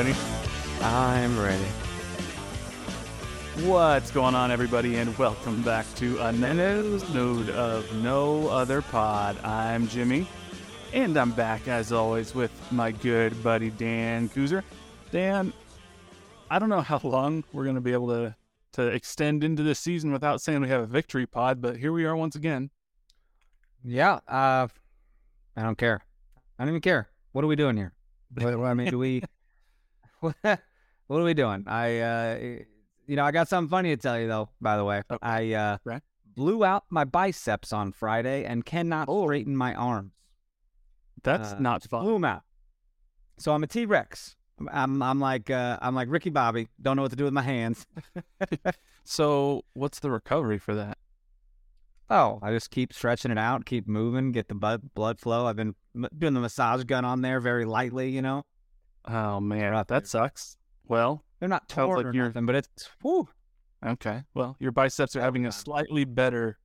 Ready? I'm ready. What's going on, everybody, and welcome back to another node of No Other Pod. I'm Jimmy, and I'm back as always with my good buddy Dan Kooser. Dan, I don't know how long we're going to be able to to extend into this season without saying we have a victory pod, but here we are once again. Yeah. Uh, I don't care. I don't even care. What are we doing here? What, I mean, do we? What, are we doing? I, uh, you know, I got something funny to tell you though. By the way. I uh, Right. blew out my biceps on Friday and cannot straighten my arms. That's Uh, not fun. Blew 'em out. So I'm a T Rex. I'm, I'm, like, uh, I'm like Ricky Bobby. Don't know what to do with my hands. So, what's the recovery for that? Oh, I just keep stretching it out, keep moving, get the blood blood flow. I've been m- doing the massage gun on there very lightly, you know. Oh man, that dude. sucks. Well, They're not torn like or you're- nothing, but it's whew. okay. Well, your biceps are having a slightly better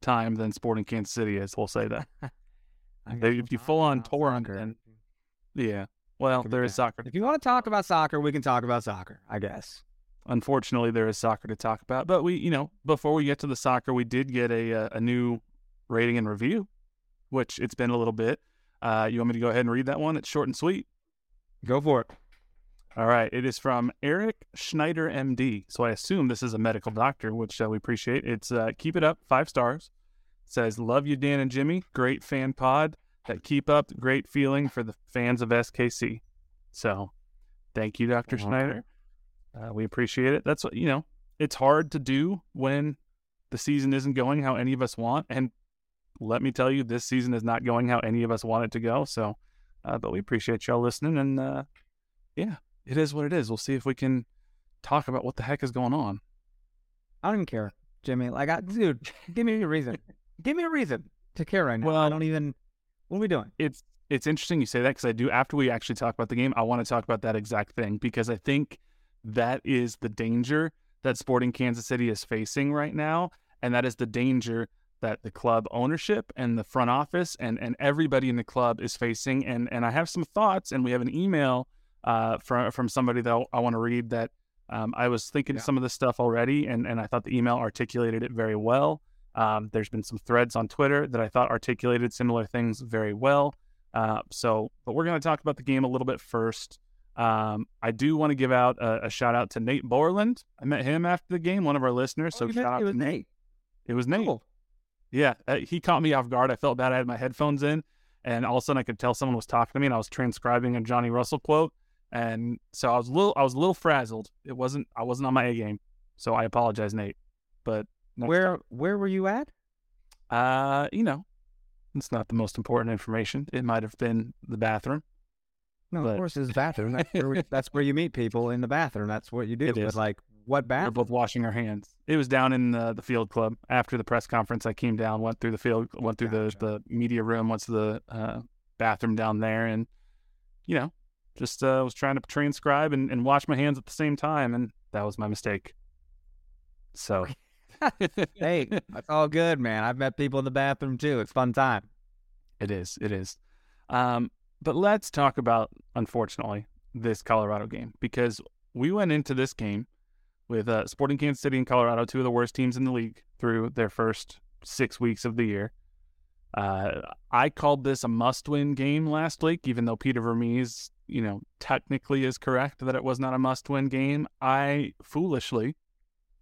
time than Sporting Kansas City is. We'll say that. They- if you full on tore soccer. then- Yeah. Well, there is soccer. If you want to talk about soccer, we can talk about soccer. I guess. Unfortunately, there is soccer to talk about. But we, you know, before we get to the soccer, we did get a uh, a new rating and review, which it's been a little bit. Uh, you want me to go ahead and read that one? It's short and sweet. Go for it. All right. It is from Eric Schneider, MD. So I assume this is a medical doctor, which uh, we appreciate. It's uh, keep it up, five stars. says, Love you, Dan and Jimmy. Great fan pod. That keep up. Great feeling for the fans of SKC. So thank you, Dr. Okay. Schneider. Uh, we appreciate it. That's what, you know, it's hard to do when the season isn't going how any of us want. And let me tell you, this season is not going how any of us want it to go. So, uh, but we appreciate y'all listening. And uh, yeah, it is what it is. We'll see if we can talk about what the heck is going on. I don't even care, Jimmy. Like, I, dude, give me a reason. give me a reason to care right now. Well, I don't even. What are we doing? It's it's interesting you say that because I do. After we actually talk about the game, I want to talk about that exact thing because I think that is the danger that Sporting Kansas City is facing right now, and that is the danger that the club ownership and the front office and and everybody in the club is facing. And and I have some thoughts, and we have an email uh, from from somebody that I want to read that. Um, I was thinking Yeah. some of this stuff already, and, and I thought the email articulated it very well. Um, there's been some threads on Twitter that I thought articulated similar things very well. Uh, so, but we're going to talk about the game a little bit first. Um, I do want to give out a, a shout out to Nate Borland. I met him after the game, one of our listeners. So Oh, you shout out to Nate. Nate. It was Nate. Cool. Yeah, uh, he caught me off guard. I felt bad. I had my headphones in, and all of a sudden I could tell someone was talking to me, and I was transcribing a Johnny Russell quote, and so I was a little, I was a little frazzled. It wasn't, I wasn't on my A game, so I apologize, Nate. But Where Where were you at? uh, you know, It's not the most important information. It might have been the bathroom. No, But- of course it's bathroom. That's where, we, that's where you meet people in the bathroom. That's what you do. It But like, what We're both washing our hands. It was down in the, the field club after the press conference. I came down, went through the field, went through Gotcha. the, the media room, went to the uh, bathroom down there, and you know, just uh, was trying to transcribe and, and wash my hands at the same time, and that was my mistake. So, Hey, that's all good, man. I've met people in the bathroom too. It's fun time. It is. It is. Um, but let's talk about, unfortunately, this Colorado game because we went into this game with uh, Sporting Kansas City and Colorado, two of the worst teams in the league through their first six weeks of the year. Uh, I called this a must-win game last week, even though Peter Vermes, you know, technically is correct that it was not a must-win game. I foolishly,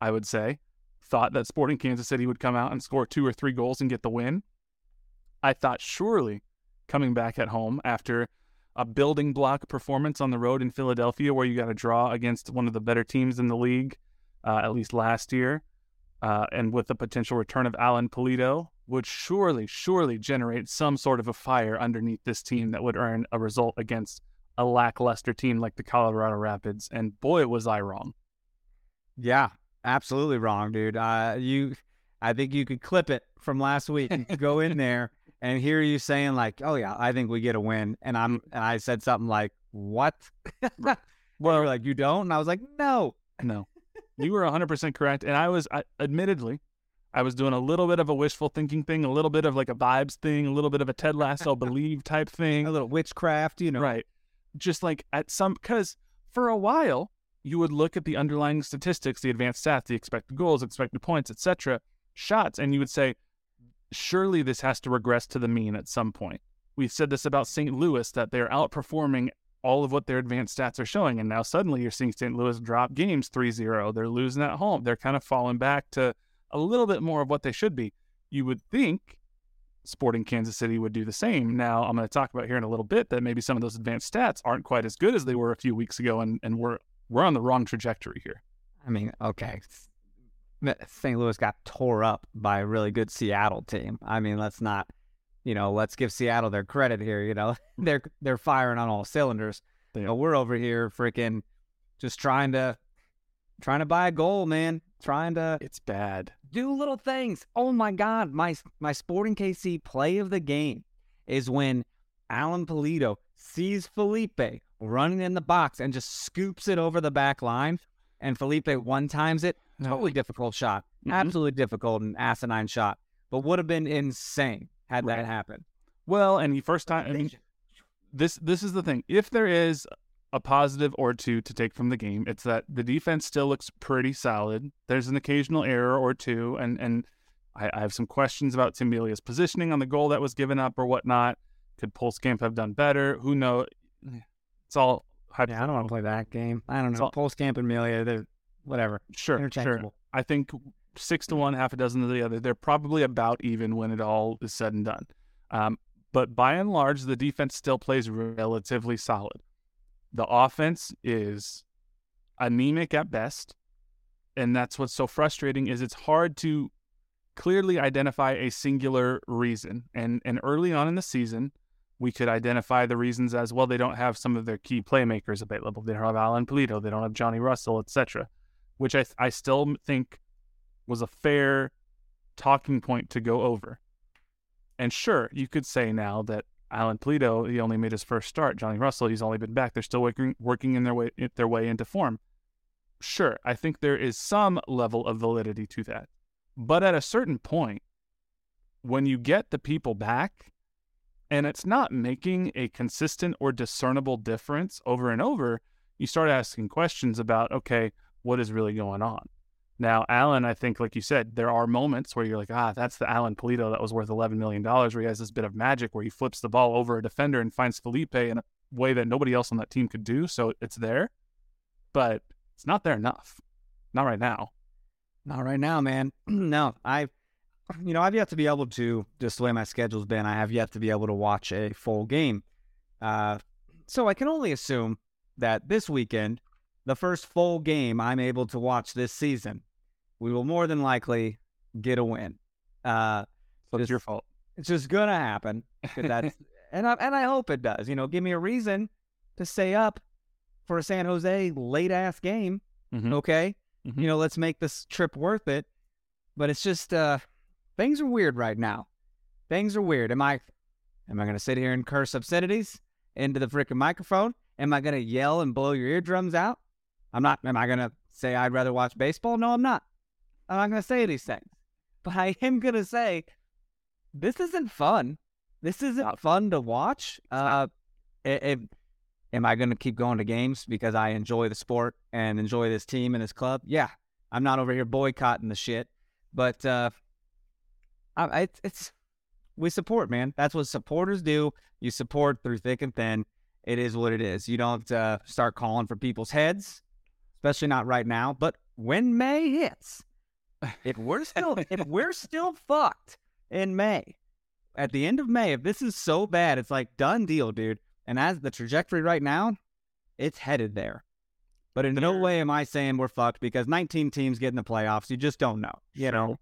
I would say, thought that Sporting Kansas City would come out and score two or three goals and get the win. I thought surely coming back at home after a building block performance on the road in Philadelphia, where you got a draw against one of the better teams in the league, uh, at least last year, uh, and with the potential return of Alan Pulido, would surely, surely generate some sort of a fire underneath this team that would earn a result against a lackluster team like the Colorado Rapids. And boy, was I wrong. Yeah, absolutely wrong, dude. Uh, you, I think you could clip it from last week. Go in there and hear you saying like, "Oh yeah, I think we get a win," and I'm mm. and I said something like, "What?" well, like, "You don't," and I was like, "No." No, you were 100% correct. And I was, I, admittedly, I was doing a little bit of a wishful thinking thing, a little bit of like a vibes thing, a little bit of a Ted Lasso believe type thing, A little witchcraft, you know. Right. Just like at some, because for a while, you would look at the underlying statistics, the advanced stats, the expected goals, expected points, etc., shots, and you would say, surely this has to regress to the mean at some point. We've said this about St. Louis that they're outperforming all of what their advanced stats are showing. And now suddenly you're seeing St. Louis drop games 3 0. They're losing at home. They're kind of falling back to a little bit more of what they should be. You would think Sporting Kansas City would do the same. Now, I'm going to talk about here in a little bit that maybe some of those advanced stats aren't quite as good as they were a few weeks ago, and, and we're, we're on the wrong trajectory here. I mean, okay. St. Louis got tore up by a really good Seattle team. I mean, let's not, you know, let's give Seattle their credit here. You know, they're they're firing on all cylinders. They But we're over here freaking just trying to trying to buy a goal, man. Trying to It's bad. do little things. Oh my God, my my Sporting KC play of the game is when Alan Pulido sees Felipe running in the box and just scoops it over the back line, and Felipe one times it. Totally difficult shot, Mhm. absolutely difficult and asinine shot, but would have been insane had Right. that happened. Well, and he first time, I mean, this this is the thing. If there is a positive or two to take from the game, it's that the defense still looks pretty solid. There's an occasional error or two, and and I, I have some questions about Tim Melia's positioning on the goal that was given up or whatnot. Could Pulskamp have done better? Who knows? It's all Yeah, I don't want to play that game. I don't know. all- Pulskamp and Melia, they're whatever. sure, sure. I think six to one, half a dozen to the other. They're probably about even when it all is said and done. Um, but by and large, the defense still plays relatively solid. The offense is anemic at best, and that's what's so frustrating. Is it's hard to clearly identify a singular reason. And and early on in the season, we could identify the reasons as well. They don't have some of their key playmakers available. They don't have Alan Pulido. They don't have Johnny Russell, etc which I I still think was a fair talking point to go over. And sure, you could say now that Alan Pulido he only made his first start. Johnny Russell he's only been back. They're still working working in their way their way into form. Sure, I think there is some level of validity to that. But at a certain point, when you get the people back and it's not making a consistent or discernible difference over and over, you start asking questions about, okay, what is really going on? Now, Alan, I think, like you said, there are moments where you're like, ah, that's the Alan Pulido that was worth $11 million, where he has this bit of magic where he flips the ball over a defender and finds Felipe in a way that nobody else on that team could do. So it's there, but it's not there enough. Not right now. Not right now, man. no, I've, you know, I've yet to be able to, just the way my schedule's been, I have yet to be able to watch a full game. Uh, so I can only assume that this weekend, the first full game I'm able to watch this season, we will more than likely get a win. Uh, So it's Just- your fault. It's just gonna happen. That's and I and I hope it does. You know, give me a reason to stay up for a San Jose late ass game. Mhm. Okay, Mhm. you know, let's make this trip worth it. But it's just uh, things are weird right now. Things are weird. Am I am I gonna sit here and curse obscenities into the freaking microphone? Am I gonna yell and blow your eardrums out? I'm not. Am I gonna say I'd rather watch baseball? No, I'm not. I'm not gonna say these things. But I am gonna say this isn't fun. This isn't fun to watch. Uh, i- if, am I going to keep going to games because I enjoy the sport and enjoy this team and this club? Yeah, I'm not over here boycotting the shit, but uh, I, it's, it's we support, man. That's what supporters do. You support through thick and thin. It is what it is. You don't uh, start calling for people's heads, especially not right now. But when May hits, if we're still if we're still fucked in May, at the end of May, if this is so bad, it's like done deal, dude. And as the trajectory right now, it's headed there. But in no way am I saying we're fucked because 19 teams get in the playoffs. You just don't know. You know,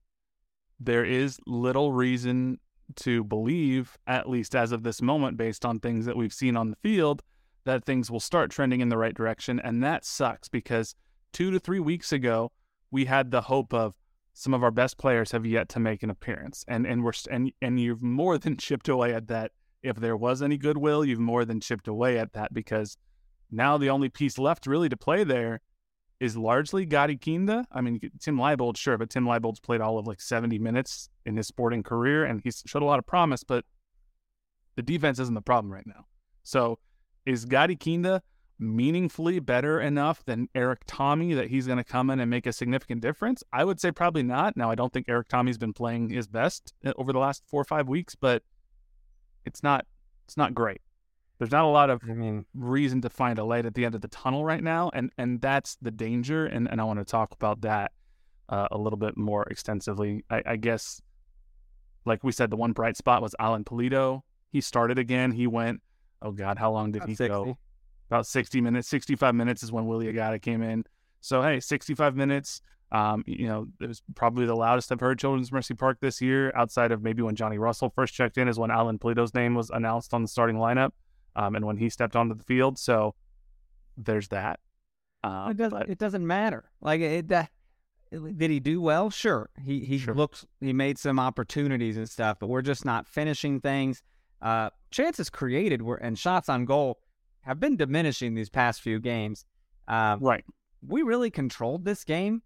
there is little reason to believe, at least as of this moment, based on things that we've seen on the field, that things will start trending in the right direction. And that sucks because two to three weeks ago, we had the hope of some of our best players have yet to make an appearance. And and we're and and you've more than chipped away at that. If there was any goodwill, you've more than chipped away at that because now the only piece left really to play there is largely Gadi Kinda. I mean, Tim Leibold, sure, but Tim Leibold's played all of like 70 minutes in his sporting career and he's showed a lot of promise, but the defense isn't the problem right now. So is Gadi Kinda meaningfully better enough than Erik Thommy that he's going to come in and make a significant difference? I would say probably not. Now, I don't think Erik Thommy's been playing his best uh, over the last four or five weeks, but it's not it's not great. There's not a lot of I mean, reason to find a light at the end of the tunnel right now, and and that's the danger. And and I want to talk about that uh, a little bit more extensively. I, I guess, like we said, the one bright spot was Alan Pulido. He started again. He went. Oh God, how long did about he 60. go? About 60 minutes. 65 minutes is when Willy Agada came in. So hey, 65 minutes. Um, you know, it was probably the loudest I've heard Children's Mercy Park this year, outside of maybe when Johnny Russell first checked in, is when Alan Pulido's name was announced on the starting lineup um, and when he stepped onto the field. So there's that. Uh, it doesn't. but It doesn't matter. Like it. Did he do well? Sure. He he Sure. looks. He made some opportunities and stuff, but we're just not finishing things. Uh, chances created were and shots on goal have been diminishing these past few games. Um, right. we really controlled this game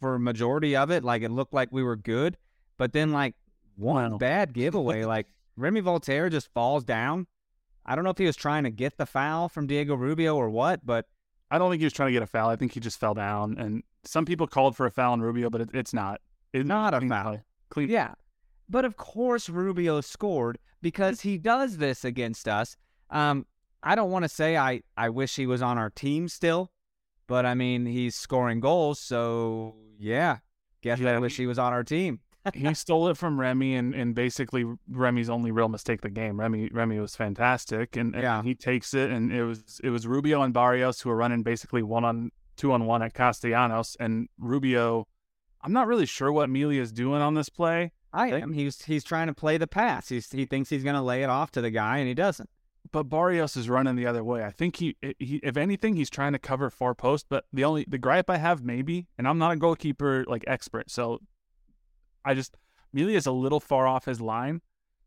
for a majority of it. Like it looked like we were good, but then like one Wow. bad giveaway, like Remy Walter just falls down. I don't know if he was trying to get the foul from Diego Rubio or what, but I don't think he was trying to get a foul. I think he just fell down. And some people called for a foul on Rubio, but it, it's not. It's Not a foul. Clean. yeah. But of course Rubio scored because he does this against us. Um, I don't want to say I, I wish he was on our team still, but I mean he's scoring goals, so yeah. Guess I Yeah, wish he was on our team. he stole it from Remy, and, and basically Remy's only real mistake of the game. Remy Remy was fantastic, and, and Yeah. he takes it, and it was it was Rubio and Barrios who were running basically one on two on one at Castellanos, and Rubio. I'm not really sure what Melia is doing on this play. I am. He's he's trying to play the pass. He's he thinks he's going to lay it off to the guy, and he doesn't. but Barrios is running the other way. I think he, eh, he, if anything, he's trying to cover far post. But the only the gripe I have maybe, and I'm not a goalkeeper like expert, so I just Melia is a little far off his line,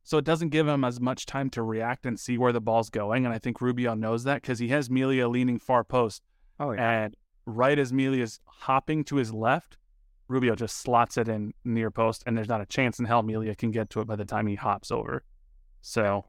so it doesn't give him as much time to react and see where the ball's going. And I think Rubio knows that because he has Melia leaning far post, Oh and right as Melia is hopping to his left, Rubio just slots it in near post, and there's not a chance in hell Melia can get to it by the time he hops over. So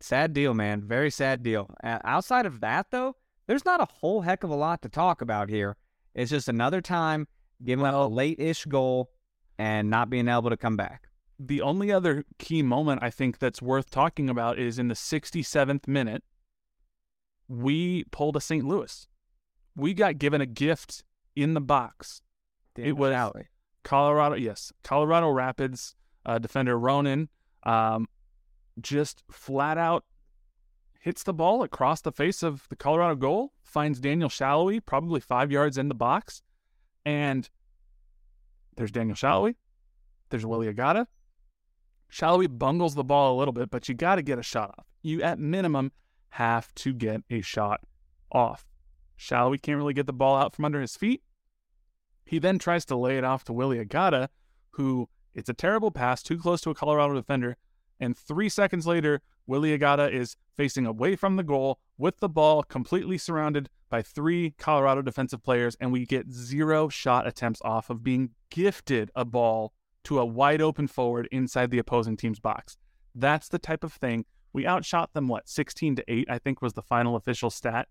sad deal, man. Very sad deal. Uh, outside of that, though, there's not a whole heck of a lot to talk about here. It's just another time giving up a late-ish goal and not being able to come back. the only other key moment I think that's worth talking about is in the 67th minute, we pulled a St. Louis. We got given a gift in the box. It was Alley. Colorado, yes, Colorado Rapids uh, defender Ronan um, just flat out hits the ball across the face of the Colorado goal, finds Daniel Salloi probably five yards in the box, and there's Daniel Salloi, there's Willy Agada, Salloi bungles the ball a little bit, but you got to get a shot off. You, at minimum, have to get a shot off. Salloi can't really get the ball out from under his feet. He then tries to lay it off to Willy Agada, who it's a terrible pass, too close to a Colorado defender. And three seconds later, Willy Agada is facing away from the goal with the ball completely surrounded by three Colorado defensive players, and we get zero shot attempts off of being gifted a ball to a wide open forward inside the opposing team's box. That's the type of thing. We outshot them, what, 16 to 8, I think was the final official stat.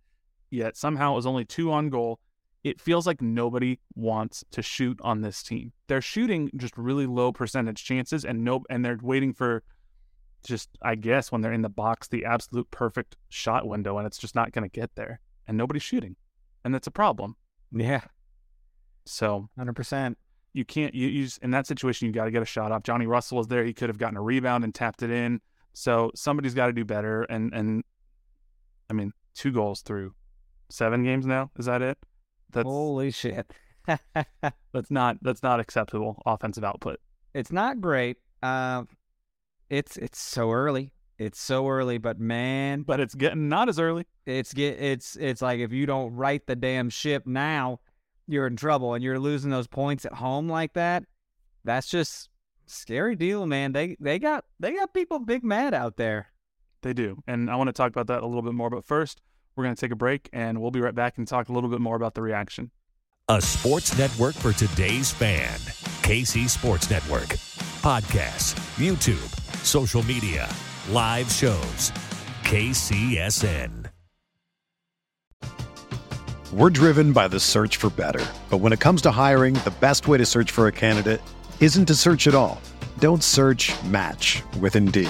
Yet somehow it was only two on goal. It feels like nobody wants to shoot on this team. They're shooting just really low percentage chances and no and they're waiting for just I guess when they're in the box the absolute perfect shot window and it's just not going to get there and nobody's shooting. And that's a problem. Yeah. So, 100%. You can't you use in that situation you got to get a shot off. Johnny Russell was there. He could have gotten a rebound and tapped it in. So, somebody's got to do better and and I mean, two goals through seven games now. Is that it? That's holy shit. that's not that's not acceptable offensive output. It's not great. Uh, it's it's so early. It's so early, but man, but it's getting not as early. It's get it's it's like if you don't right the damn ship now, you're in trouble, and you're losing those points at home like that. That's just scary deal, man. They they got they got people big mad out there. They do, and I want to talk about that a little bit more. But first, we're going to take a break, and we'll be right back and talk a little bit more about the reaction. A sports network for today's fan. KC Sports Network. Podcasts, YouTube, social media, live shows. KCSN. We're driven by the search for better. But when it comes to hiring, the best way to search for a candidate isn't to search at all. Don't search match with Indeed.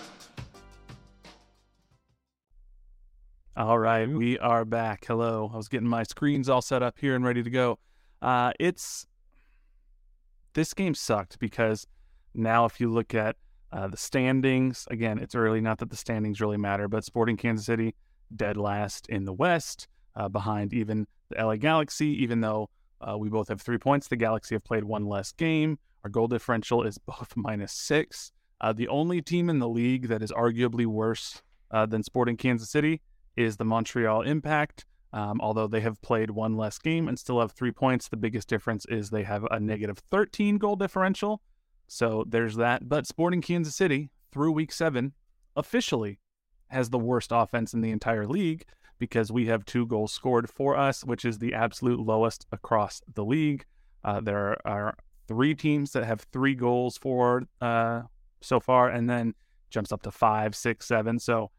All right, we are back. Hello. I was getting my screens all set up here and ready to go. Uh, it's this game sucked because now if you look at uh, the standings, again, it's early. Not that the standings really matter, but Sporting Kansas City dead last in the West, uh, behind even the LA Galaxy. Even though uh, we both have three points, the Galaxy have played one less game. Our goal differential is both minus six. Uh, the only team in the league that is arguably worse uh, than Sporting Kansas City is the Montreal Impact. Um, although they have played one less game and still have three points, the biggest difference is they have a negative 13 goal differential. So there's that. But Sporting Kansas City, through week seven, officially has the worst offense in the entire league because we have two goals scored for us, which is the absolute lowest across the league. Uh, there are three teams that have three goals for uh, so far, and then jumps up to five, six, seven. So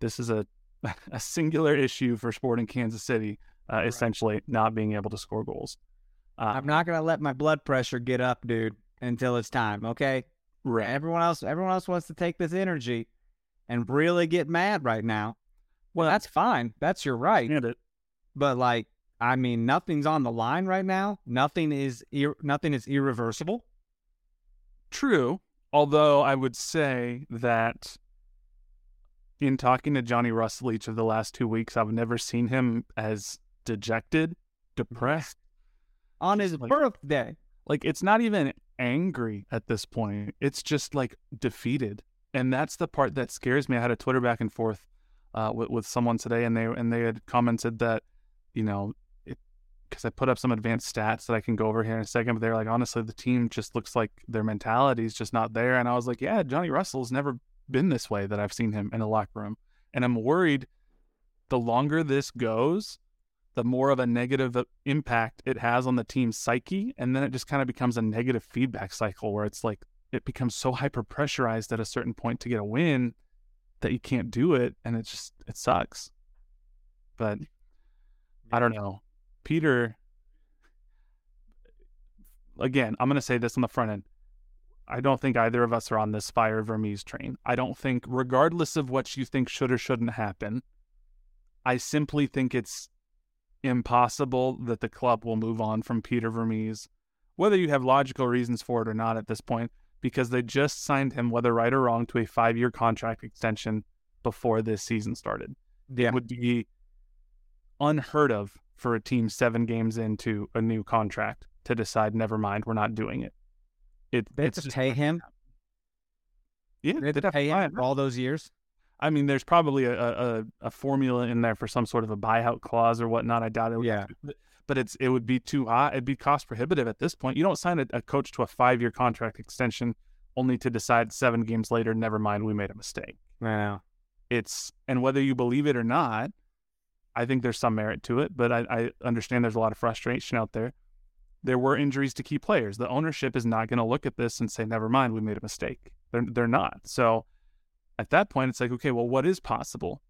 this is a a singular issue for Sporting Kansas City, uh, right. essentially not being able to score goals. Uh, I'm not gonna let my blood pressure get up, dude, until it's time. Okay. Right. Everyone else, everyone else wants to take this energy and really get mad right now. Well, that's fine. That's your right. It. But like, I mean, nothing's on the line right now. Nothing is ir- nothing is irreversible. True. Although I would say that in talking to Johnny Russell each of the last two weeks, I've never seen him as dejected, depressed. On his like, birthday. Like it's not even angry at this point. It's just like defeated. And that's the part that scares me. I had a Twitter back and forth uh, with, with someone today and they and they had commented that, you know, because I put up some advanced stats that I can go over here in a second, but they're like, honestly, the team just looks like their mentality is just not there. And I was like, yeah, Johnny Russell's never been this way that I've seen him in a locker room. And I'm worried the longer this goes, the more of a negative uh, impact it has on the team's psyche. And then it just kind of becomes a negative feedback cycle where it's like it becomes so hyper pressurized at a certain point to get a win that you can't do it. And it just, it sucks. But I don't know. Peter, again, I'm going to say this on the front end. I don't think either of us are on this fire Vermes train. I don't think, regardless of what you think should or shouldn't happen, I simply think it's impossible that the club will move on from Peter Vermes, whether you have logical reasons for it or not at this point, because they just signed him, whether right or wrong, to a five year contract extension before this season started. Yeah. It would be unheard of for a team seven games into a new contract to decide, never mind, we're not doing it. It They it's just pay him. Yeah, They to pay him all those years. I mean, there's probably a, a, a formula in there for some sort of a buyout clause or whatnot. I doubt it. Would Yeah. but- but it's it would be too high. It'd be cost prohibitive at this point. You don't sign a, a coach to a five year contract extension only to decide seven games later, never mind, we made a mistake. I know. It's and whether you believe it or not, I think there's some merit to it. But I, I understand there's a lot of frustration out there. There were injuries to key players. The ownership is not going to look at this and say, "Never mind, we made a mistake." They're they're not. So at that point, it's like, okay, well, what is possible?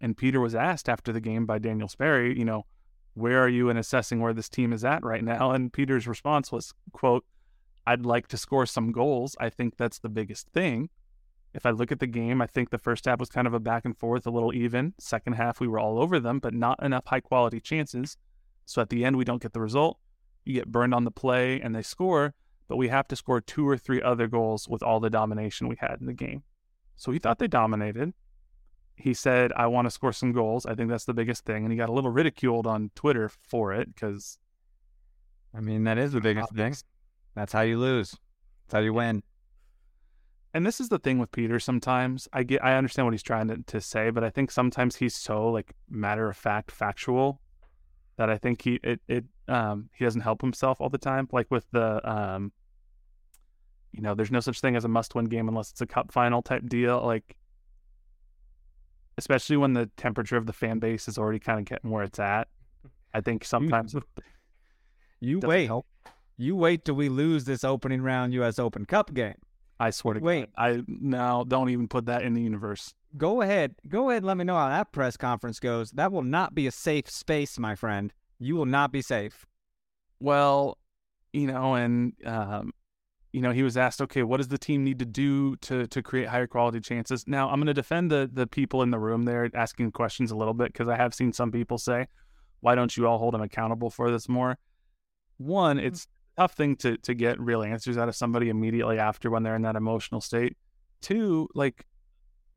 And Peter was asked after the game by Daniel Sperry, you know, where are you in assessing where this team is at right now? And Peter's response was, quote, I'd like to score some goals. I think that's the biggest thing. If I look at the game, I think the first half was kind of a back and forth, a little even. Second half, we were all over them, but not enough high quality chances. So at the end, we don't get the result. You get burned on the play and they score, but we have to score two or three other goals with all the domination we had in the game. So he thought they dominated. He said, I want to score some goals. I think that's the biggest thing. And he got a little ridiculed on Twitter for it because I mean, that is the biggest thing. That's how you lose. That's how you win. and this is the thing with Peter sometimes. I get I understand what he's trying to, to say, but I think sometimes he's so like matter of fact factual that I think he it, it um he doesn't help himself all the time. Like with the um you know, there's no such thing as a must win game unless it's a cup final type deal. Like especially when the temperature of the fan base is already kind of getting where it's at. I think sometimes You wait. help. You wait till we lose this opening round U.S. Open Cup game. I swear to Wait. God, I no, don't even put that in the universe. Go ahead. Go ahead and let me know how that press conference goes. That will not be a safe space, my friend. You will not be safe. Well, you know, and um, you know, he was asked, okay, what does the team need to do to to create higher quality chances? Now, I'm going to defend the the people in the room there asking questions a little bit because I have seen some people say, why don't you all hold him accountable for this more? One, it's a tough thing to to get real answers out of somebody immediately after when they're in that emotional state. Two, like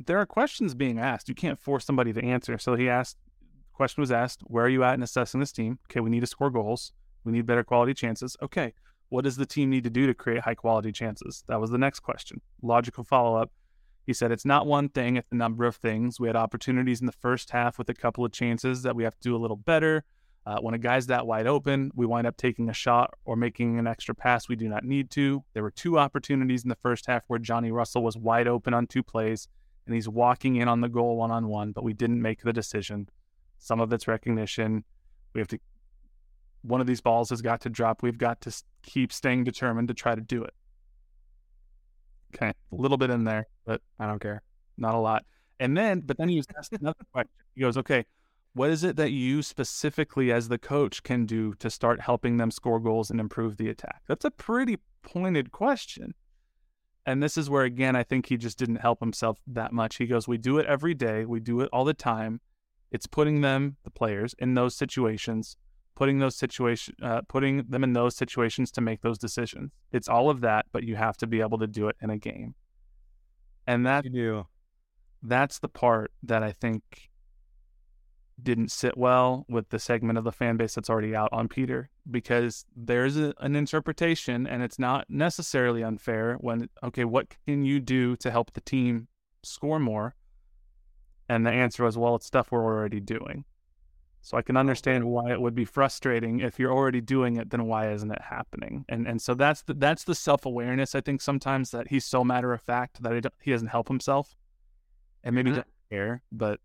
there are questions being asked. You can't force somebody to answer. So he asked, question was asked, where are you at in assessing this team? Okay, we need to score goals. We need better quality chances. Okay, what does the team need to do to create high quality chances? That was the next question. Logical follow up. He said it's not one thing, it's a number of things. We had opportunities in the first half with a couple of chances that we have to do a little better. Uh, when a guy's that wide open, we wind up taking a shot or making an extra pass we do not need to. There were two opportunities in the first half where Johnny Russell was wide open on two plays and he's walking in on the goal one on one, but we didn't make the decision. Some of it's recognition. We have to, one of these balls has got to drop. We've got to keep staying determined to try to do it. Okay, a little bit in there, but I don't care. not a lot. And then, but then he was asked another question. He goes, okay, what is it that you specifically as the coach can do to start helping them score goals and improve the attack? That's a pretty pointed question. And this is where, again, I think he just didn't help himself that much. He goes, we do it every day, we do it all the time. It's putting them, the players, in those situations, putting those situation, uh, putting them in those situations to make those decisions. It's all of that, but you have to be able to do it in a game. And that You do. that's the part that I think didn't sit well with the segment of the fan base that's already out on Peter because there's a, an interpretation and it's not necessarily unfair when okay what can you do to help the team score more and the answer was well it's stuff we're already doing So I can oh. understand why it would be frustrating if you're already doing it. Then why isn't it happening? And and so that's the that's the self awareness. I think sometimes that he's so matter of fact that he, he doesn't help himself, and maybe mm-hmm. doesn't care. But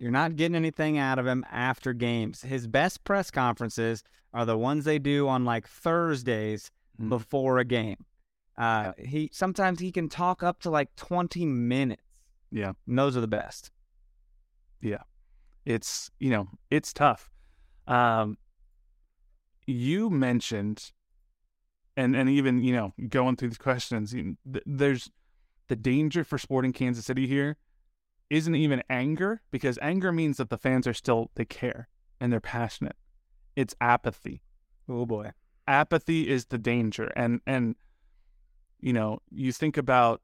you're not getting anything out of him after games. His best press conferences are the ones they do on like Thursdays mm. before a game. Uh, he sometimes he can talk up to like 20 minutes. Yeah, and those are the best. Yeah it's you know it's tough. Um, you mentioned, and and even you know going through the questions, you th- there's the danger for Sporting Kansas City here isn't even anger because anger means that the fans are still they care and they're passionate. It's apathy. Oh boy. Apathy is the danger and and you know, you think about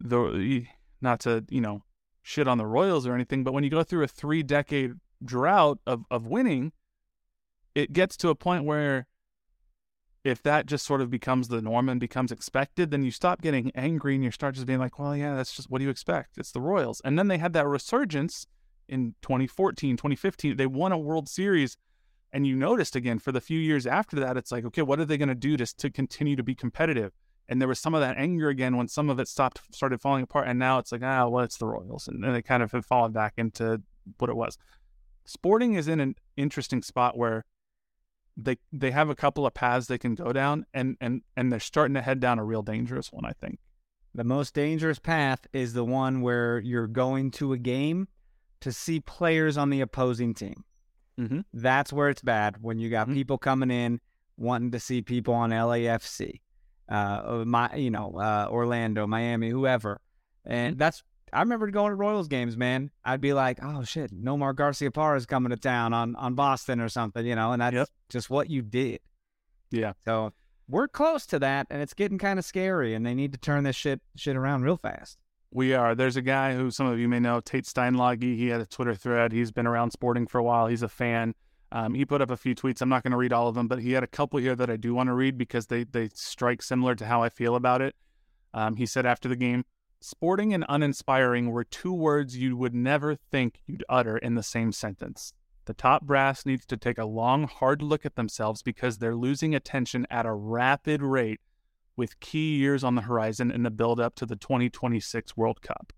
the not to, you know, shit on the Royals or anything, but when you go through a three decade drought of, of winning, it gets to a point where if that just sort of becomes the norm and becomes expected, then you stop getting angry and you start just being like, well, yeah, that's just what do you expect? It's the Royals. And then they had that resurgence in 2014, 2015. They won a World Series. And you noticed again for the few years after that, it's like, okay, what are they going to do to, to continue to be competitive? and there was some of that anger again when some of it stopped started falling apart and now it's like ah well it's the royals and then they kind of have fallen back into what it was sporting is in an interesting spot where they they have a couple of paths they can go down and and and they're starting to head down a real dangerous one i think the most dangerous path is the one where you're going to a game to see players on the opposing team mm-hmm. that's where it's bad when you got mm-hmm. people coming in wanting to see people on lafc uh, my you know uh, Orlando, Miami, whoever, and mm-hmm. that's I remember going to Royals games, man. I'd be like, oh shit, Nomar Garciaparra is coming to town on on Boston or something, you know, and that's yep. just what you did. Yeah. So we're close to that, and it's getting kind of scary, and they need to turn this shit shit around real fast. We are. There's a guy who some of you may know, Tate Steinlage. He had a Twitter thread. He's been around sporting for a while. He's a fan. Um, he put up a few tweets. I'm not going to read all of them, but he had a couple here that I do want to read because they they strike similar to how I feel about it. Um, he said after the game, "Sporting and uninspiring were two words you would never think you'd utter in the same sentence. The top brass needs to take a long, hard look at themselves because they're losing attention at a rapid rate." With key years on the horizon in the build up to the 2026 World Cup,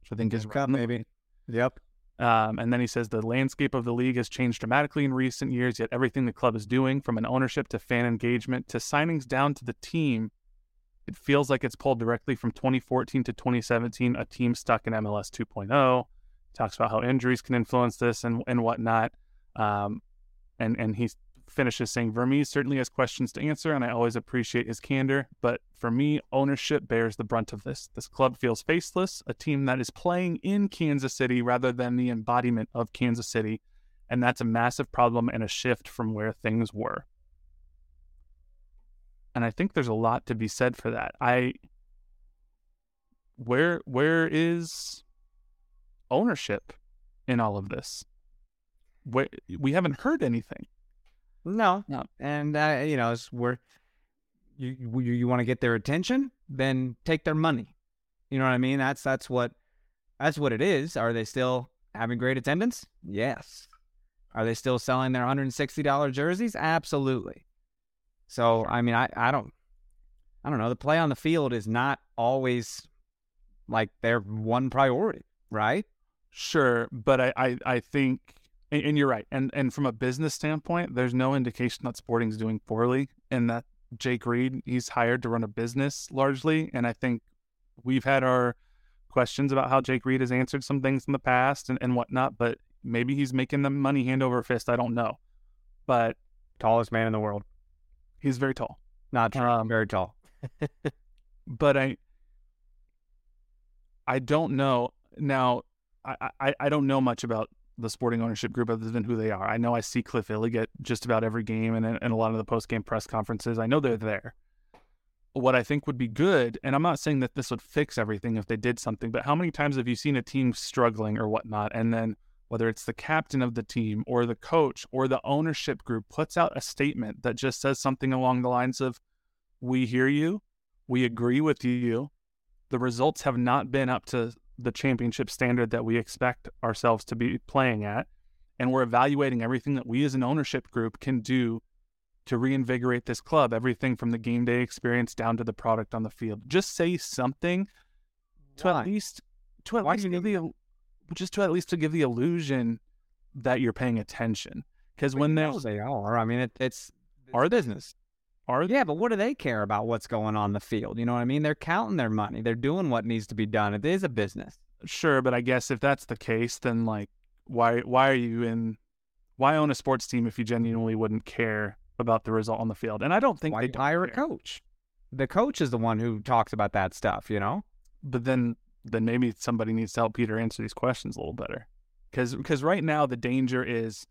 which I think is Cup, maybe. Yep. Um, and then he says the landscape of the league has changed dramatically in recent years, yet everything the club is doing, from an ownership to fan engagement to signings down to the team, it feels like it's pulled directly from 2014 to 2017, a team stuck in MLS 2.0. Talks about how injuries can influence this and, and whatnot. Um, and, and he's finishes saying Vermes certainly has questions to answer, and I always appreciate his candor. But for me, ownership bears the brunt of this. This club feels faceless, a team that is playing in Kansas City rather than the embodiment of Kansas City. And that's a massive problem and a shift from where things were. And I think there's a lot to be said for that. I where where is ownership in all of this? Where, we haven't heard anything. No, no, and uh, you know, it's where you you, you want to get their attention, then take their money. You know what I mean? That's that's what that's what it is. Are they still having great attendance? Yes. Are they still selling their $160 jerseys? Absolutely. So, I mean, I, I don't I don't know. The play on the field is not always like their one priority, right? Sure, but I, I, I think and, and, you're right. And and from a business standpoint, there's no indication that Sporting's doing poorly and that Jake Reid, he's hired to run a business largely. And I think we've had our questions about how Jake Reid has answered some things in the past and, and whatnot, but maybe he's making the money hand over fist. I don't know. But tallest man in the world. He's very tall. Not true. Um, very tall. but I I don't know. Now I, I, I don't know much about the sporting ownership group other than who they are. I know I see Cliff Illig at just about every game and, and a lot of the post game press conferences. I know they're there. What I think would be good, and I'm not saying that this would fix everything if they did something, but how many times have you seen a team struggling or whatnot, and then whether it's the captain of the team or the coach or the ownership group puts out a statement that just says something along the lines of, We hear you, we agree with you, the results have not been up to the championship standard that we expect ourselves to be playing at. and we're evaluating everything that we as an ownership group can do to reinvigorate this club, everything from the game day experience down to the product on the field. Just say something to at least to at Why least do you il- just to at least to give the illusion that you're paying attention. Because when No, there's they are. I mean, it, it's they? business. are Yeah, but what do they care about what's going on the field? You know what I mean? They're counting their money. They're doing what needs to be done. It is a business. sure, but I guess if that's the case, then like why why are you in why own a sports team if you genuinely wouldn't care about the result on the field? And I don't think Why they hire a coach? The coach is the one who talks about that stuff. You know? but then then maybe somebody needs to help Peter answer these questions a little better. Because right now the danger is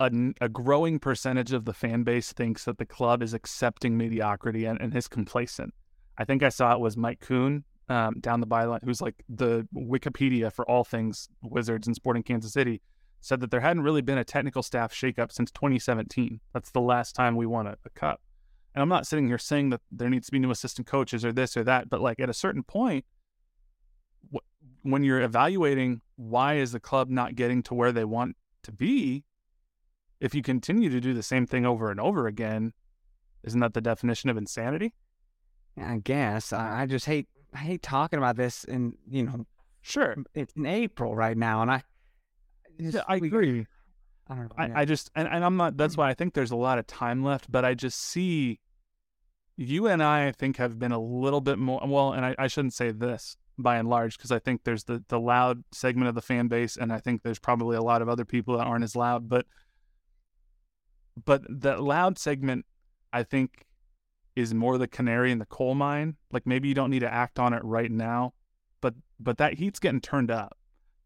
a, a growing percentage of the fan base thinks that the club is accepting mediocrity and, and is complacent. I think I saw it was Mike Kuhn um, down the byline, who's like the Wikipedia for all things Wizards and Sporting Kansas City, said that there hadn't really been a technical staff shakeup since 2017. That's the last time we won a, a cup. And I'm not sitting here saying that there needs to be new assistant coaches or this or that, but like at a certain point, when you're evaluating why is the club not getting to where they want to be, if you continue to do the same thing over and over again, isn't that the definition of insanity? I guess. I, just hate. I hate talking about this. And you know, Sure, it's in April right now, and I. just- yeah, I we- agree. I don't know. I, yeah. I just and, and I'm not that's mm-hmm. why I think there's a lot of time left, but I just see you and I I think have been a little bit more well, and I, I shouldn't say this by and large, because I think there's the, the loud segment of the fan base, and I think there's probably a lot of other people that aren't as loud, but but the loud segment I think is more the canary in the coal mine. Like maybe you don't need to act on it right now, but but that heat's getting turned up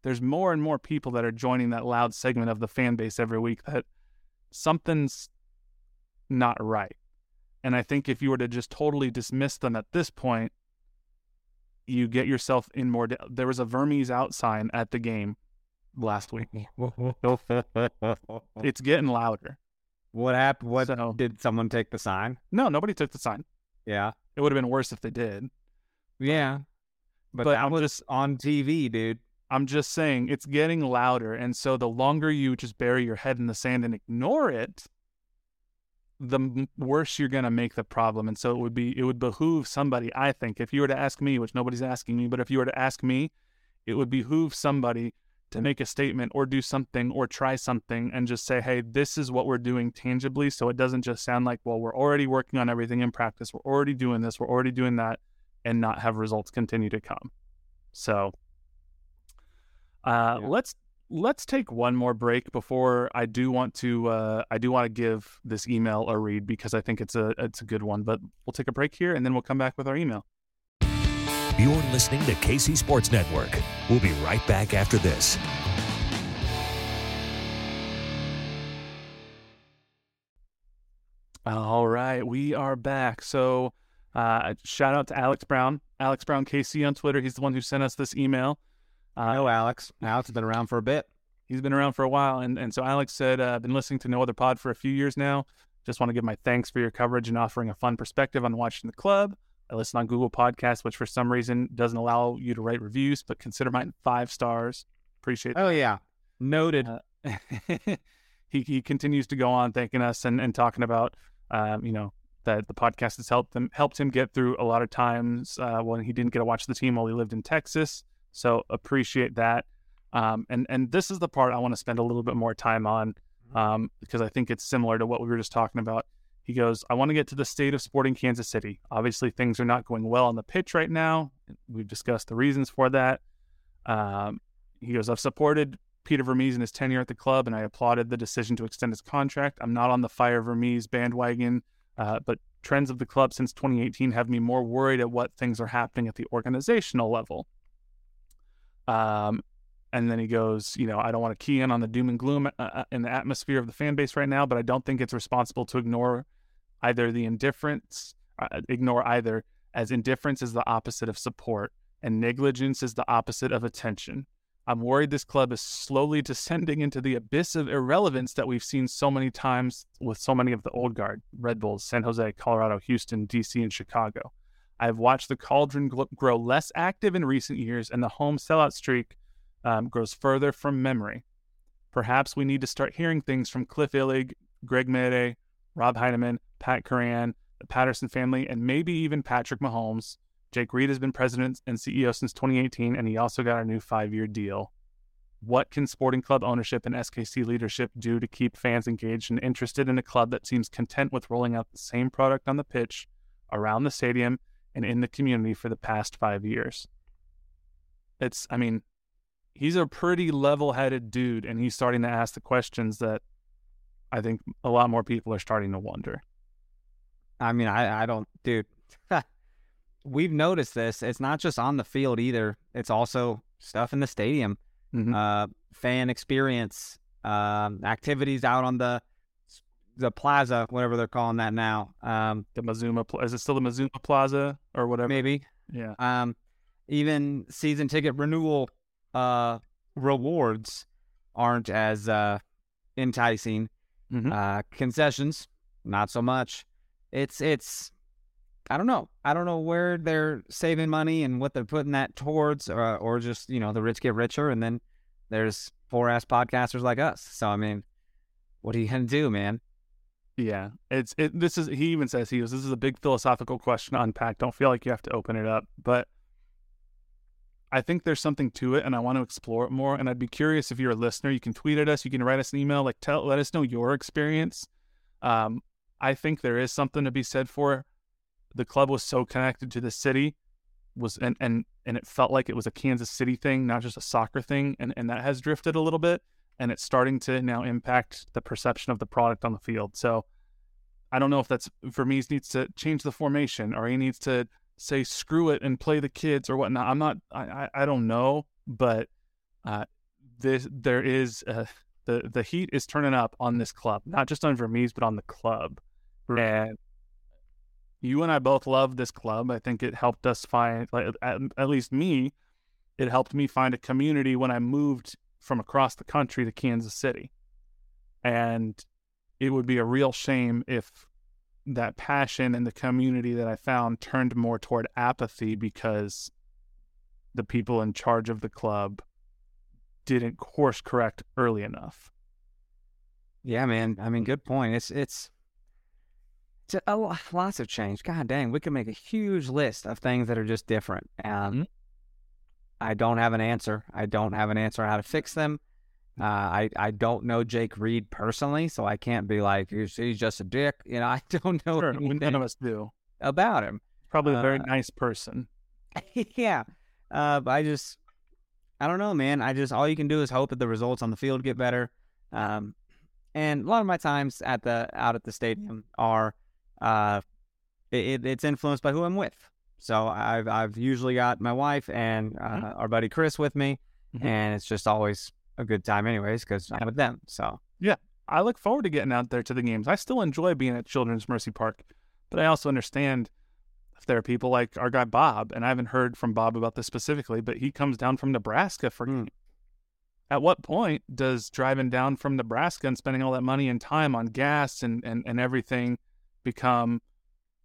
there's more and more people that are joining that loud segment of the fan base every week that something's not right. And I think if you were to just totally dismiss them at this point, you get yourself in more. Da- there was a Vermes out sign at the game last week. It's getting louder. what happened? What So- did someone take the sign? No, nobody took the sign. Yeah, It would have been worse if they did. yeah. But, But that I'm was just- on TV, dude. I'm just saying it's getting louder. And so the longer you just bury your head in the sand and ignore it, the worse you're going to make the problem. And so it would be, it would behoove somebody, I think, if you were to ask me, which nobody's asking me, but if you were to ask me, it would behoove somebody to make a statement or do something or try something and just say, hey, this is what we're doing tangibly. So it doesn't just sound like, well, we're already working on everything in practice. We're already doing this. We're already doing that and not have results continue to come. So uh, Yeah. let's let's take one more break before I do want to uh, I do want to give this email a read because I think it's a it's a good one. But we'll take a break here and then we'll come back with our email. You're listening to KC Sports Network. We'll be right back after this. All right, we are back. So uh, shout out to Alex Brown, Alex Brown KC on Twitter. He's the one who sent us this email. Uh, Oh, Alex. Alex has been around for a bit. He's been around for a while, and and so Alex said, uh, "I've been listening to No Other Pod for a few years now. Just want to give my thanks for your coverage and offering a fun perspective on watching the club. I listen on Google Podcasts, which for some reason doesn't allow you to write reviews, but consider mine five stars. Appreciate it. Oh yeah, noted. Uh, he he continues to go on thanking us and, and talking about um, you know that the podcast has helped him helped him get through a lot of times uh, when he didn't get to watch the team while he lived in Texas. So appreciate that. Um, and and this is the part I want to spend a little bit more time on um, because I think it's similar to what we were just talking about. He goes, I want to get to the state of sporting Kansas City. Obviously, things are not going well on the pitch right now. We've discussed the reasons for that. Um, he goes, I've supported Peter Vermes in his tenure at the club, and I applauded the decision to extend his contract. I'm not on the fire Vermes bandwagon, uh, but trends of the club since 2018 have me more worried at what things are happening at the organizational level. Um, and then he goes, you know, I don't want to key in on the doom and gloom uh, uh, in the atmosphere of the fan base right now, but I don't think it's responsible to ignore either the indifference, uh, ignore either, as indifference is the opposite of support and negligence is the opposite of attention. I'm worried this club is slowly descending into the abyss of irrelevance that we've seen so many times with so many of the old guard Red Bulls, San Jose, Colorado, Houston, DC, and Chicago. I've watched the cauldron grow less active in recent years, and the home sellout streak um, grows further from memory. perhaps we need to start hearing things from Cliff Illig, Greg Maday, Rob Heineman, Pat Curran, the Patterson family, and maybe even Patrick Mahomes. Jake Reid has been president and CEO since 2018, and he also got a new five year deal. What can sporting club ownership and SKC leadership do to keep fans engaged and interested in a club that seems content with rolling out the same product on the pitch, around the stadium, and in the community for the past five years? It's, I mean, he's a pretty level headed dude, and he's starting to ask the questions that I think a lot more people are starting to wonder. I mean, I, I don't, dude. We've noticed this. It's not just on the field either. It's also stuff in the stadium mm-hmm. uh, fan experience, um, activities out on the the plaza, whatever they're calling that now. Um, the Mazuma, is it still the Mazuma Plaza or whatever? Maybe. Yeah. Um, even season ticket renewal uh, rewards aren't as uh, enticing. Mm-hmm. Uh, concessions, not so much. It's it's I don't know. I don't know where they're saving money and what they're putting that towards, or, uh, or just you know the rich get richer, and then there's poor ass podcasters like us. So I mean, what are you gonna do, man? Yeah, it's it. This is he even says he goes. This is a big philosophical question to unpack. Don't feel like you have to open it up, but I think there's something to it, and I want to explore it more. And I'd be curious if you're a listener, you can tweet at us, you can write us an email, like tell let us know your experience. Um, I think there is something to be said for the club was so connected to the city was and and and it felt like it was a Kansas City thing, not just a soccer thing, and and that has drifted a little bit, and it's starting to now impact the perception of the product on the field. So I don't know if that's Vermes needs to change the formation or he needs to say screw it and play the kids or whatnot. I'm not. I I, don't know, but uh, this there is uh, the the heat is turning up on this club, not just on Vermes, but on the club, and you and I both love this club. I think it helped us find, like, at, at least me, it helped me find a community when I moved from across the country to Kansas City. And it would be a real shame if that passion and the community that I found turned more toward apathy because the people in charge of the club didn't course correct early enough. Yeah, man. I mean, good point. It's it's a, lots of change. God dang, we could make a huge list of things that are just different. And mm-hmm. I don't have an answer. I don't have an answer how to fix them. Uh, I I don't know Jake Reid personally, so I can't be like he's, he's just a dick. You know, I don't know. Sure, none of us do about him. Probably a very uh, nice person. yeah, uh, but I just I don't know, man. I just all you can do is hope that the results on the field get better. Um, and a lot of my times at the out at the stadium are uh, it, it's influenced by who I'm with. So I've I've usually got my wife and uh, mm-hmm. our buddy Chris with me, mm-hmm. and it's just always a good time, anyways, because I'm with them. So yeah, I look forward to getting out there to the games. I still enjoy being at Children's Mercy Park, but I also understand if there are people like our guy Bob, and I haven't heard from Bob about this specifically, but he comes down from Nebraska for. Mm. At what point does driving down from Nebraska and spending all that money and time on gas and, and, and everything become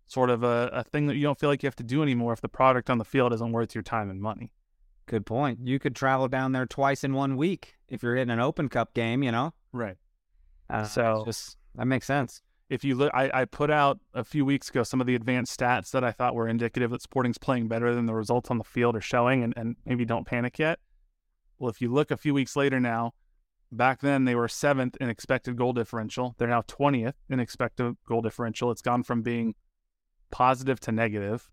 sort of a, a thing that you don't feel like you have to do anymore if the product on the field isn't worth your time and money. Good point. You could travel down there twice in one week if you're hitting an Open Cup game, you know? Right. Uh, so just that makes sense. If you look, I, I put out a few weeks ago some of the advanced stats that I thought were indicative that Sporting's playing better than the results on the field are showing, and, and maybe don't panic yet. Well, if you look a few weeks later now, Back then, they were seventh in expected goal differential. They're now 20th in expected goal differential. It's gone from being positive to negative.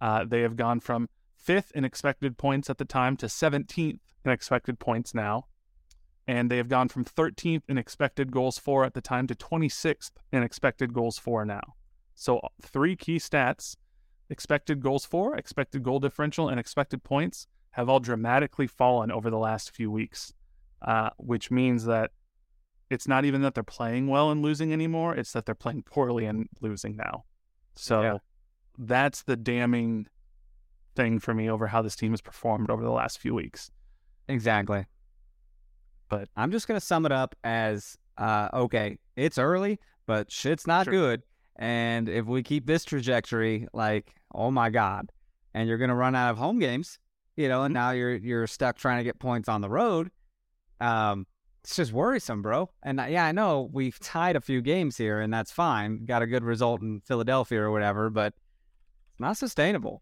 Uh, they have gone from fifth in expected points at the time to 17th in expected points now. And they have gone from 13th in expected goals for at the time to 26th in expected goals for now. So, uh, three key stats expected goals for, expected goal differential, and expected points have all dramatically fallen over the last few weeks uh, which means that it's not even that they're playing well and losing anymore; it's that they're playing poorly and losing now. So yeah. that's the damning thing for me over how this team has performed over the last few weeks. Exactly. But I'm just gonna sum it up as uh, okay, it's early, but shit's not sure. good. And if we keep this trajectory, like, oh my God, and you're gonna run out of home games, you know, and mm-hmm. now you're you're stuck trying to get points on the road um, it's just worrisome, bro. And yeah, I know we've tied a few games here, and that's fine. Got a good result in Philadelphia or whatever, but it's not sustainable.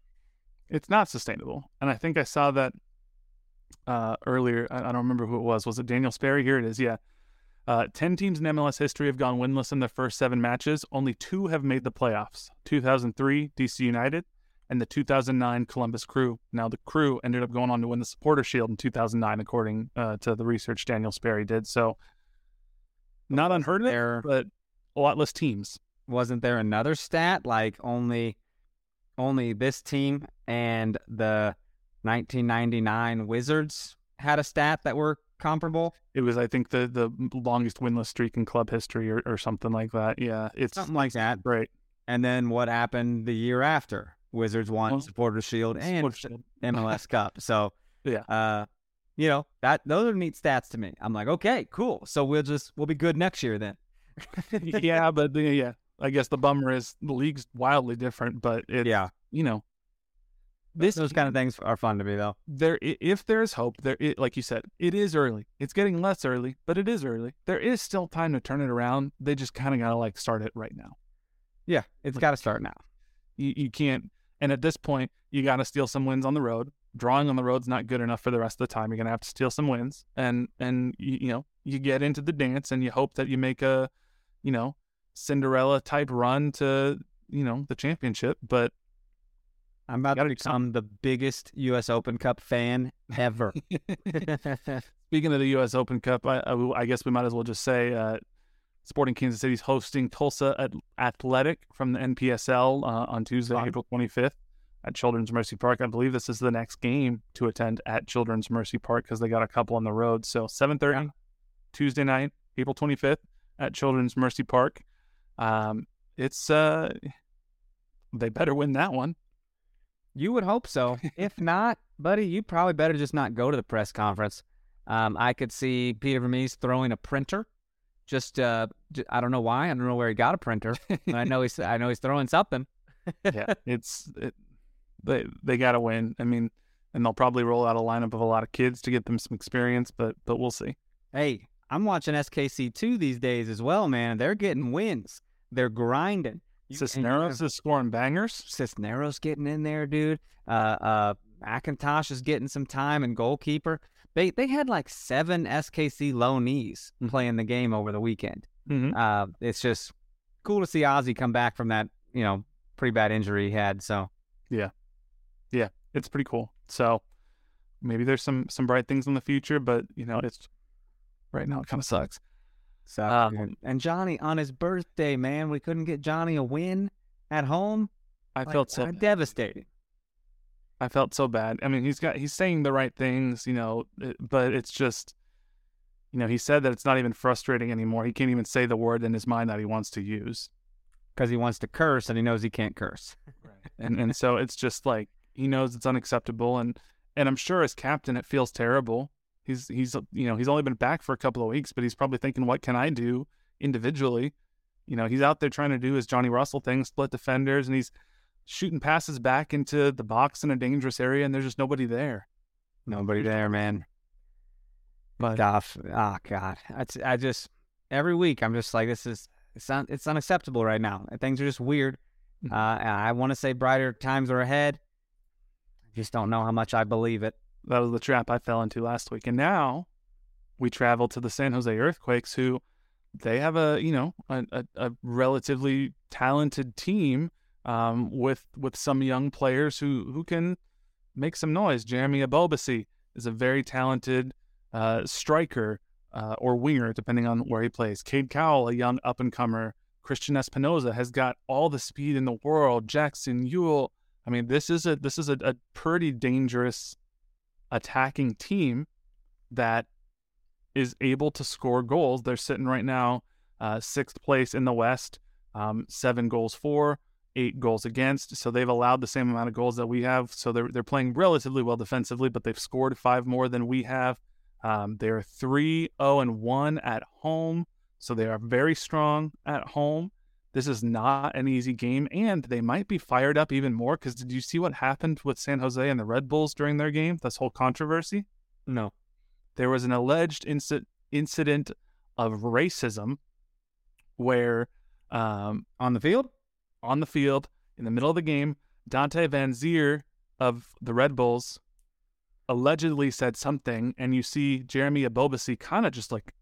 It's not sustainable. And I think I saw that uh, earlier. I, don't remember who it was. Was it Daniel Sperry? Here it is. Yeah. Uh, 10 teams in MLS history have gone winless in their first seven matches. Only two have made the playoffs 2003, DC United, and the 2009 Columbus Crew. Now, the Crew ended up going on to win the Supporter Shield in 2009, according uh, to the research Daniel Sperry did. So, not unheard of, there, but a lot less teams. Wasn't there another stat like only only this team and the 1999 Wizards had a stat that were comparable? It was, I think, the the longest winless streak in club history, or, or something like that. Yeah, it's something like that. Right. And then what happened the year after? Wizards won well, Supporter Shield and Shield. MLS Cup. So yeah, uh, you know that those are neat stats to me. I'm like, okay, cool. So we'll just we'll be good next year then. yeah, but yeah, I guess the bummer is the league's wildly different, but it's yeah, you know, this those kind of things are fun to me though. There, if there is hope, there, it, like you said, it is early. It's getting less early, but it is early. There is still time to turn it around. They just kind of gotta like start it right now. Yeah, it's like, got to start now. You, you can't and at this point, you got to steal some wins on the road. Drawing on the road's not good enough for the rest of the time. You're gonna have to steal some wins, and and you, you know you get into the dance, and you hope that you make a, you know, Cinderella type run to you know the championship. But I'm about to become the biggest U.S. Open Cup fan ever. Speaking of the U.S. Open Cup, I, I, I guess we might as well just say uh, Sporting Kansas City is hosting Tulsa Athletic from the NPSL uh, on Tuesday, April 25th at Children's Mercy Park. I believe this is the next game to attend at Children's Mercy Park because they got a couple on the road. So 7:30 yeah. Tuesday night, April 25th at Children's Mercy Park. Um, it's uh, they better win that one. You would hope so. if not, buddy, you probably better just not go to the press conference. Um, I could see Peter Vermes throwing a printer just uh, I don't know why. I don't know where he got a printer. I know he's I know he's throwing something. yeah, it's it, they they got to win. I mean, and they'll probably roll out a lineup of a lot of kids to get them some experience, but but we'll see. Hey, I'm watching SKC two these days as well, man. They're getting wins. They're grinding. Cisneros is scoring bangers. Cisneros getting in there, dude. Uh, uh, McIntosh is getting some time and goalkeeper. They they had like seven SKC loanees mm-hmm. playing the game over the weekend. Mm-hmm. Uh, it's just cool to see Ozzy come back from that you know pretty bad injury he had. So yeah, yeah, it's pretty cool. So maybe there's some some bright things in the future, but you know it's right now it kind of sucks. So um, and Johnny on his birthday, man, we couldn't get Johnny a win at home. I like, felt so uh, devastating. I felt so bad. I mean, he's got he's saying the right things, you know, eh, but it's just, you know, he said that it's not even frustrating anymore. He can't even say the word in his mind that he wants to use because he wants to curse and he knows he can't curse. Right. and and so it's just like he knows it's unacceptable, and and I'm sure as captain it feels terrible. He's he's you know he's only been back for a couple of weeks, but he's probably thinking, what can I do individually? You know, he's out there trying to do his Johnny Russell thing, split defenders, and he's shooting passes back into the box in a dangerous area, and there's just nobody there. Nobody there, man. But Goff, oh god, That's, I just every week I'm just like, this is it's un, it's unacceptable right now. Things are just weird. Mm-hmm. Uh, I want to say brighter times are ahead. I just don't know how much I believe it. That was the trap I fell into last week, and now we travel to the San Jose Earthquakes, who they have a you know a, a, a relatively talented team um, with with some young players who who can make some noise. Jeremy Ebobisse is a very talented uh, striker uh, or winger, depending on where he plays. Cade Cowell, a young up and comer. Cristian Espinoza has got all the speed in the world. Jackson Yueill. I mean, this is a this is a, a pretty dangerous attacking team that is able to score goals. They're sitting right now uh, sixth place in the West, um, seven goals for eight goals against. So they've allowed the same amount of goals that we have. So they're they're playing relatively well defensively, but they've scored five more than we have. Um, they're 3 0 and 1 at home. So they are very strong at home. This is not an easy game, and they might be fired up even more because did you see what happened with San Jose and the Red Bulls during their game? This whole controversy? No. There was an alleged incident incident of racism where um, on the field, on the field in the middle of the game, Dante Vanzeir of the Red Bulls allegedly said something, and you see Jeremy Ebobisse kind of just like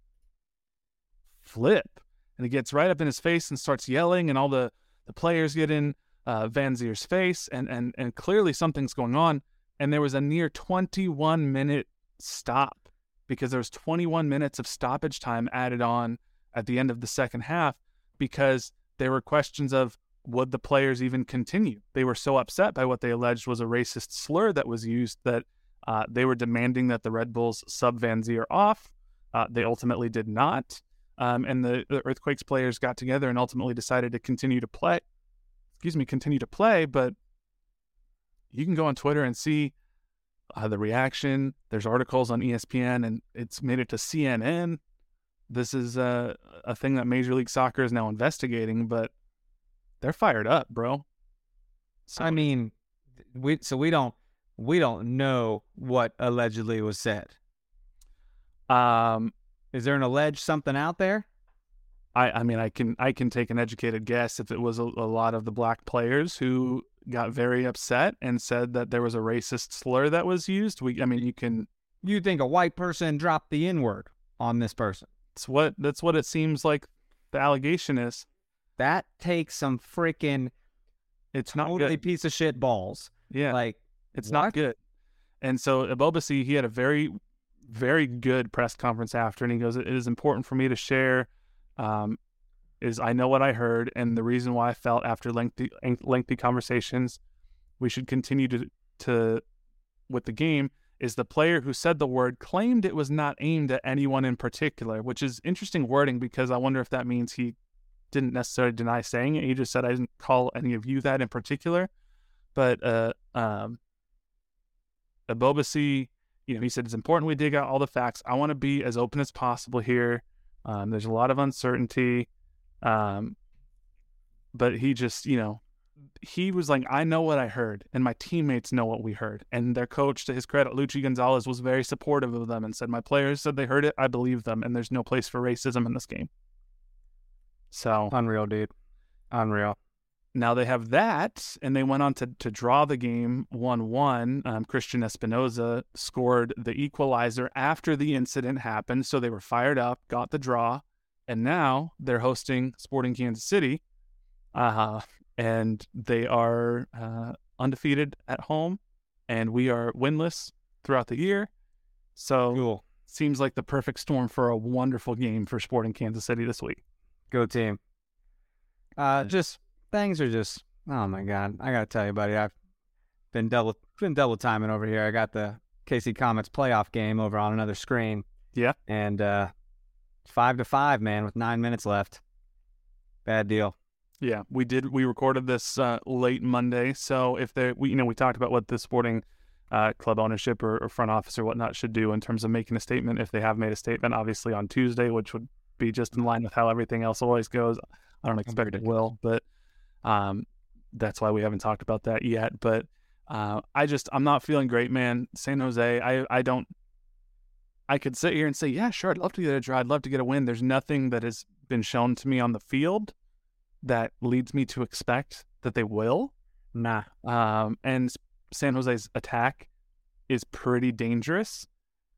flip, and he gets right up in his face and starts yelling, and all the the players get in uh, Vanzeir's face, and and and clearly something's going on. And there was a near 21 minute stop because there was 21 minutes of stoppage time added on at the end of the second half because there were questions of would the players even continue? They were so upset by what they alleged was a racist slur that was used that uh, they were demanding that the Red Bulls sub Vanzeir off. Uh, they ultimately did not. Um, and the, the, Earthquakes players got together and ultimately decided to continue to play. Excuse me, continue to play. But you can go on Twitter and see uh, the reaction. There's articles on ESPN, and it's made it to CNN. This is a thing that Major League Soccer is now investigating, but they're fired up, bro. So, I mean, we so we don't we don't know what allegedly was said. Um, is there an alleged something out there? I, I mean, I can I can take an educated guess if it was a, a, lot of the black players who got very upset and said that there was a racist slur that was used. We, I mean, you can. You think a white person dropped the N word on this person? That's what that's what it seems like. The allegation is. That takes some freaking. It's not totally good. piece of shit balls. Yeah, like it's what? not good. And so Ebobisse, he had a very, very good press conference after, and he goes, "It is important for me to share." Um, is I know what I heard, and the reason why I felt after lengthy lengthy conversations, we should continue to to with the game is the player who said the word claimed it was not aimed at anyone in particular, which is interesting wording because I wonder if that means he didn't necessarily deny saying it. He just said I didn't call any of you that in particular. But uh, um, Ebobisse, you know, he said it's important we dig out all the facts. I want to be as open as possible here. Um, there's a lot of uncertainty. Um, but he just, you know, he was like, I know what I heard, and my teammates know what we heard. And their coach, to his credit, Luchi Gonzalez, was very supportive of them and said, My players said they heard it. I believe them, and there's no place for racism in this game. So unreal, dude. Unreal. Now they have that, and they went on to, to draw the game 1 1. Um, Cristian Espinoza scored the equalizer after the incident happened. So they were fired up, got the draw, and now they're hosting Sporting Kansas City. Uh, and they are uh, undefeated at home, and we are winless throughout the year. So cool. seems like the perfect storm for a wonderful game for Sporting Kansas City this week. Go team. Uh, just things are just oh my god! I gotta tell you, buddy, I've been double been double timing over here. I got the KC Comets playoff game over on another screen. Yeah, and uh, five to five, man, with nine minutes left. Bad deal. Yeah, we did. We recorded this uh, late Monday, so if they, we, you know, we talked about what the sporting uh, club ownership or, or, front office or whatnot should do in terms of making a statement. If they have made a statement, obviously on Tuesday, which would be just in line with how everything else always goes. I don't expect it will, but um, that's why we haven't talked about that yet. But uh, I just I'm not feeling great, man. San Jose, I I don't. I could sit here and say, yeah, sure, I'd love to get a draw. I'd love to get a win. There's nothing that has been shown to me on the field that leads me to expect that they will. Nah. Um, and San Jose's attack is pretty dangerous.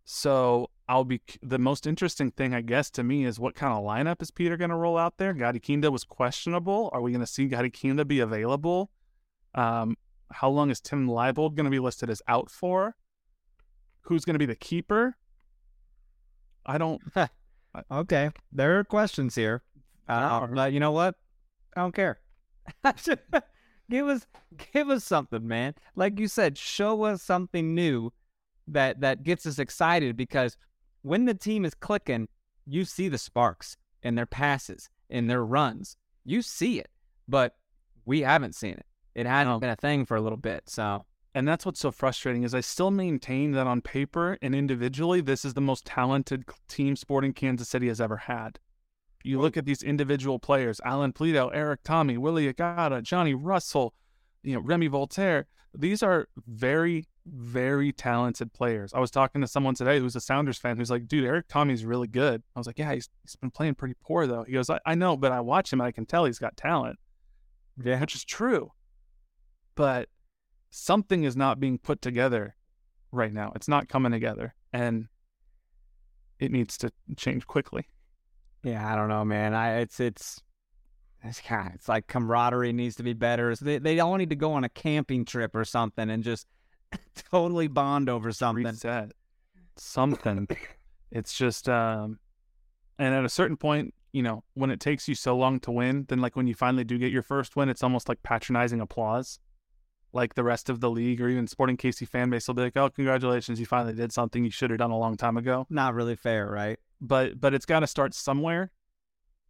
So I'll be the most interesting thing, I guess, to me is what kind of lineup is Peter going to roll out there? Gadi Kinda was questionable. Are we going to see Gadi Kinda be available? Um, how long is Tim Leibold going to be listed as out for? Who's going to be the keeper? I don't. okay, there are questions here. Uh, uh, you know what? I don't care. give us, give us something, man. Like you said, show us something new that that gets us excited because when the team is clicking, you see the sparks in their passes, in their runs. You see it, but we haven't seen it. It hasn't been a thing for a little bit. So, and that's what's so frustrating is I still maintain that on paper and individually, this is the most talented team Sporting Kansas City has ever had. You look at these individual players: Alan Pulido, Erik Thommy, Willy Agada, Johnny Russell, you know, Remi Walter, These are very very talented players. I was talking to someone today who's a Sounders fan who's like, dude, Erik Thommy's really good. I was like, yeah, he's, he's been playing pretty poor though. He goes, I, I know, but I watch him and I can tell he's got talent. Yeah. Which is true. But something is not being put together right now. It's not coming together. And it needs to change quickly. Yeah, I don't know, man. I it's it's it's kind it's like camaraderie needs to be better. They they all need to go on a camping trip or something and just totally bond over something. Reset something. it's just um and at a certain point, you know, when it takes you so long to win, then like when you finally do get your first win, it's almost like patronizing applause. Like the rest of the league or even Sporting KC fan base will be like, "Oh, congratulations, you finally did something you should have done a long time ago." Not really fair, right? But but it's got to start somewhere.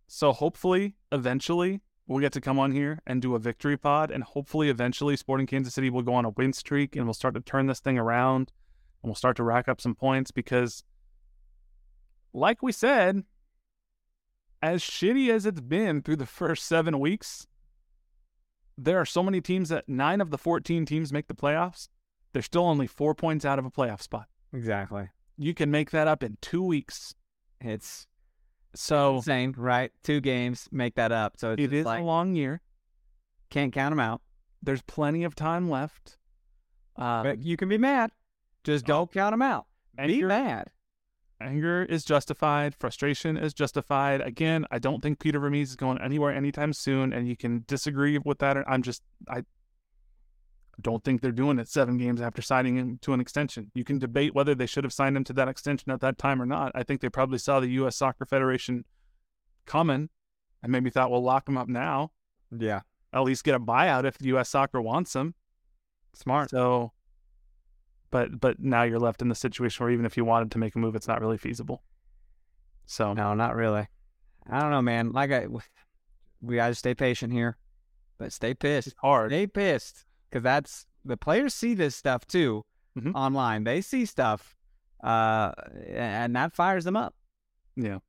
So hopefully, eventually, we'll get to come on here and do a victory pod, and hopefully, eventually, Sporting Kansas City will go on a win streak, and we'll start to turn this thing around, and we'll start to rack up some points because, like we said, as shitty as it's been through the first seven weeks, there are so many teams that nine of the 14 teams make the playoffs. They're still only four points out of a playoff spot. Exactly. You can make that up in two weeks. It's so insane, right? Two games make that up. So it's it is like, a long year. Can't count them out. There's plenty of time left. Uh, but you can be mad. Just don't count them out. Be mad. Anger is justified. Frustration is justified. Again, I don't think Peter Vermes is going anywhere anytime soon, and you can disagree with that. I'm just, I don't think they're doing it seven games after signing him to an extension. You can debate whether they should have signed him to that extension at that time or not. I think they probably saw the U.S. Soccer Federation coming and maybe thought, we'll lock him up now. Yeah. At least get a buyout if the U.S. Soccer wants him. Smart. So but but now you're left in the situation where even if you wanted to make a move, it's not really feasible. So no, not really. I don't know, man. Like I, we gotta stay patient here, but stay pissed. It's hard. Stay pissed because that's the players see this stuff too mm-hmm. online. They see stuff, uh, and that fires them up. Yeah.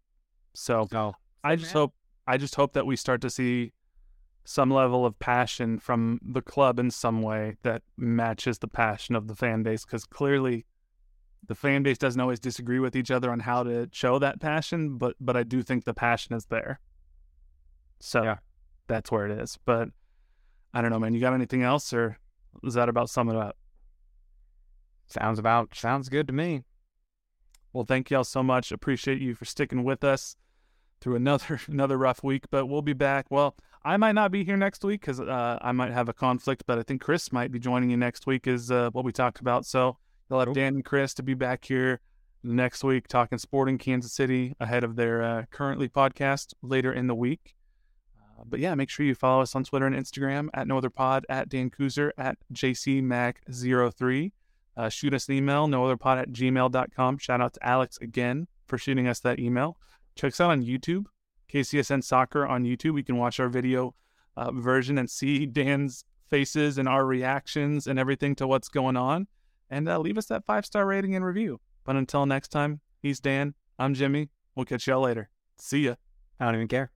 So, so I just man. hope I just hope that we start to see some level of passion from the club in some way that matches the passion of the fan base because clearly the fan base doesn't always disagree with each other on how to show that passion but but I do think the passion is there so yeah. that's where it is but I don't know man. You got anything else or is that about sum it up? Sounds about sounds good to me. Well thank y'all so much. Appreciate you for sticking with us through another another rough week but we'll be back. Well I might not be here next week because uh, I might have a conflict, but I think Chris might be joining you next week, is uh, what we talked about. So you'll have Dan and Chris to be back here next week talking sporting Kansas City ahead of their uh, currently podcast later in the week. Uh, but yeah, make sure you follow us on Twitter and Instagram at No Other Pod, at Dan Kooser, at JCMac03. Uh, shoot us an email, nootherpod at gmail.com. Shout out to Alex again for shooting us that email. Check us out on YouTube KCSN Soccer on YouTube. You can watch our video uh, version and see Dan's faces and our reactions and everything to what's going on. And uh, leave us that five star rating and review. But until next time, he's Dan. I'm Jimmy. We'll catch y'all later. See ya. I don't even care.